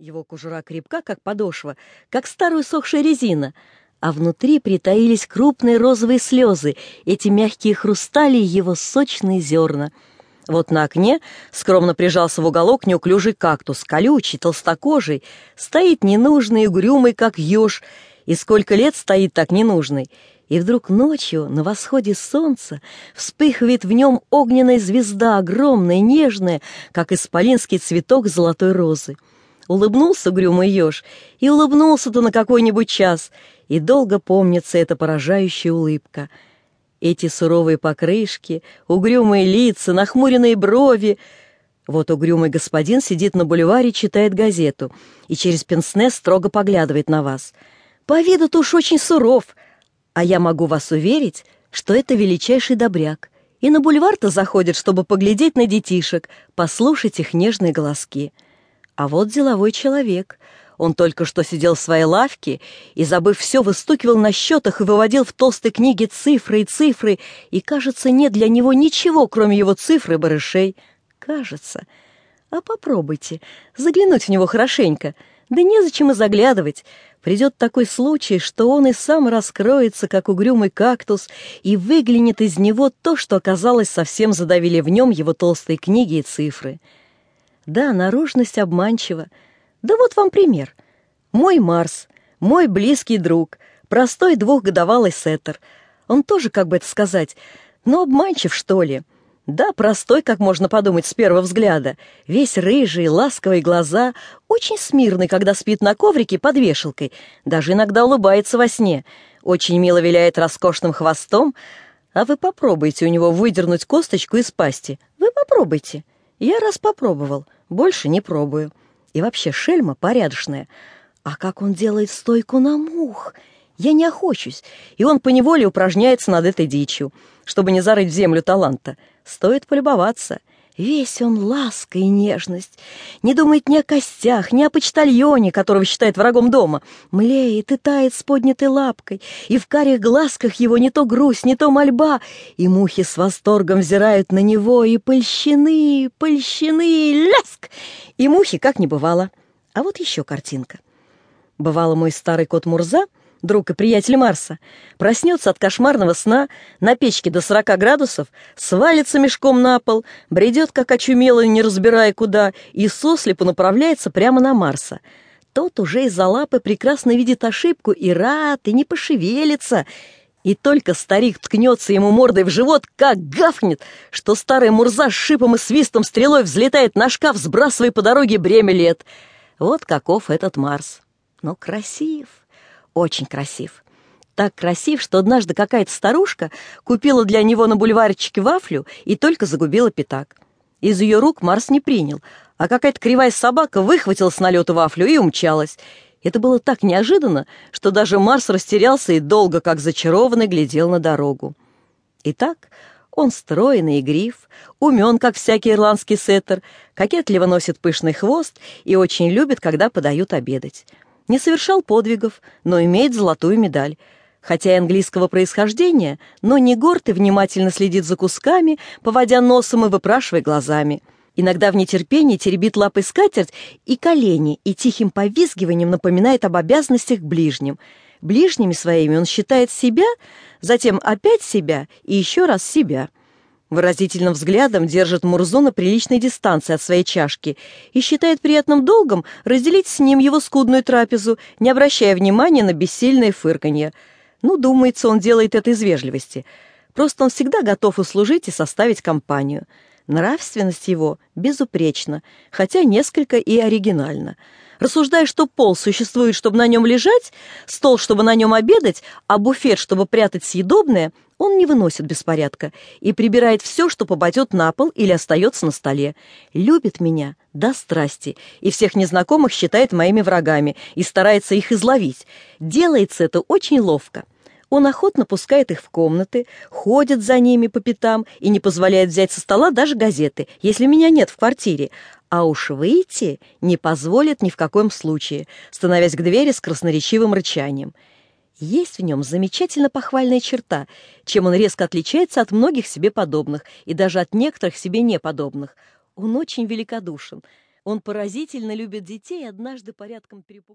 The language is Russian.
Его кожура крепка, как подошва, как старая усохшая резина, а внутри притаились крупные розовые слезы, эти мягкие хрустали его сочные зерна. Вот на окне скромно прижался в уголок неуклюжий кактус, колючий, толстокожий, стоит ненужный, угрюмый, как еж, и сколько лет стоит так ненужный. И вдруг ночью, на восходе солнца, вспыхивает в нем огненная звезда, огромная, нежная, как исполинский цветок золотой розы. Улыбнулся угрюмый еж, и улыбнулся-то на какой-нибудь час, и долго помнится эта поражающая улыбка. Эти суровые покрышки, угрюмые лица, нахмуренные брови. Вот угрюмый господин сидит на бульваре, читает газету, и через пенсне строго поглядывает на вас. По виду-то уж очень суров, а я могу вас уверить, что это величайший добряк. И на бульвар-то заходит, чтобы поглядеть на детишек, послушать их нежные голоски. А вот деловой человек. Он только что сидел в своей лавке и, забыв все, выстукивал на счетах и выводил в толстой книге цифры и цифры, и, кажется, нет для него ничего, кроме его цифр и барышей. Кажется. А попробуйте заглянуть в него хорошенько. Да незачем и заглядывать. Придет такой случай, что он и сам раскроется, как угрюмый кактус, и выглянет из него то, что, оказалось, совсем задавили в нем его толстые книги и цифры. Да, наружность обманчива. Да вот вам пример. Мой Марс, мой близкий друг, простой двухгодовалый сеттер. Он тоже, как бы это сказать, но обманчив, что ли. Да, простой, как можно подумать с первого взгляда. Весь рыжий, ласковые глаза, очень смирный, когда спит на коврике под вешалкой, даже иногда улыбается во сне, очень мило виляет роскошным хвостом, а вы попробуйте у него выдернуть косточку из пасти. Вы попробуйте. Я раз попробовал больше не пробую. И вообще шельма порядочная. А как он делает стойку на мух? Я не охочусь, и он поневоле упражняется над этой дичью, чтобы не зарыть в землю таланта. Стоит полюбоваться — Весь он ласка и нежность. Не думает ни о костях, ни о почтальоне, которого считает врагом дома. Млеет и тает с поднятой лапкой, и в карих глазках его не то грусть, не то мольба, и мухи с восторгом взирают на него, и польщены, польщены, ляск! И мухи как не бывало. А вот еще картинка. Бывало, мой старый кот Мурза — друг и приятель Марса, проснется от кошмарного сна на печке до 40 градусов, свалится мешком на пол, бредет, как очумелый, не разбирая куда, и сослепу направляется прямо на Марса. Тот уже из-за лапы прекрасно видит ошибку и рад, и не пошевелится. И только старик ткнется ему мордой в живот, как гафнет, что старый Мурза с шипом и свистом стрелой взлетает на шкаф, сбрасывая по дороге бремя лет. Вот каков этот Марс. Но красив очень красив. Так красив, что однажды какая-то старушка купила для него на бульварчике вафлю и только загубила пятак. Из ее рук Марс не принял, а какая-то кривая собака выхватила с налета вафлю и умчалась. Это было так неожиданно, что даже Марс растерялся и долго, как зачарованный, глядел на дорогу. Итак, он стройный и гриф, умен, как всякий ирландский сеттер, кокетливо носит пышный хвост и очень любит, когда подают обедать не совершал подвигов, но имеет золотую медаль. Хотя и английского происхождения, но не горд и внимательно следит за кусками, поводя носом и выпрашивая глазами. Иногда в нетерпении теребит лапой скатерть и колени, и тихим повизгиванием напоминает об обязанностях ближним. Ближними своими он считает себя, затем опять себя и еще раз себя – Выразительным взглядом держит Мурзу на приличной дистанции от своей чашки и считает приятным долгом разделить с ним его скудную трапезу, не обращая внимания на бессильное фырканье. Ну, думается, он делает это из вежливости. Просто он всегда готов услужить и составить компанию. Нравственность его безупречна, хотя несколько и оригинальна. Рассуждая, что пол существует, чтобы на нем лежать, стол, чтобы на нем обедать, а буфет, чтобы прятать съедобное, он не выносит беспорядка и прибирает все, что попадет на пол или остается на столе. Любит меня до страсти и всех незнакомых считает моими врагами и старается их изловить. Делается это очень ловко. Он охотно пускает их в комнаты, ходит за ними по пятам и не позволяет взять со стола даже газеты, если меня нет в квартире, а уж выйти не позволит ни в каком случае, становясь к двери с красноречивым рычанием. Есть в нем замечательно похвальная черта, чем он резко отличается от многих себе подобных и даже от некоторых себе неподобных. Он очень великодушен. Он поразительно любит детей и однажды порядком перепугал.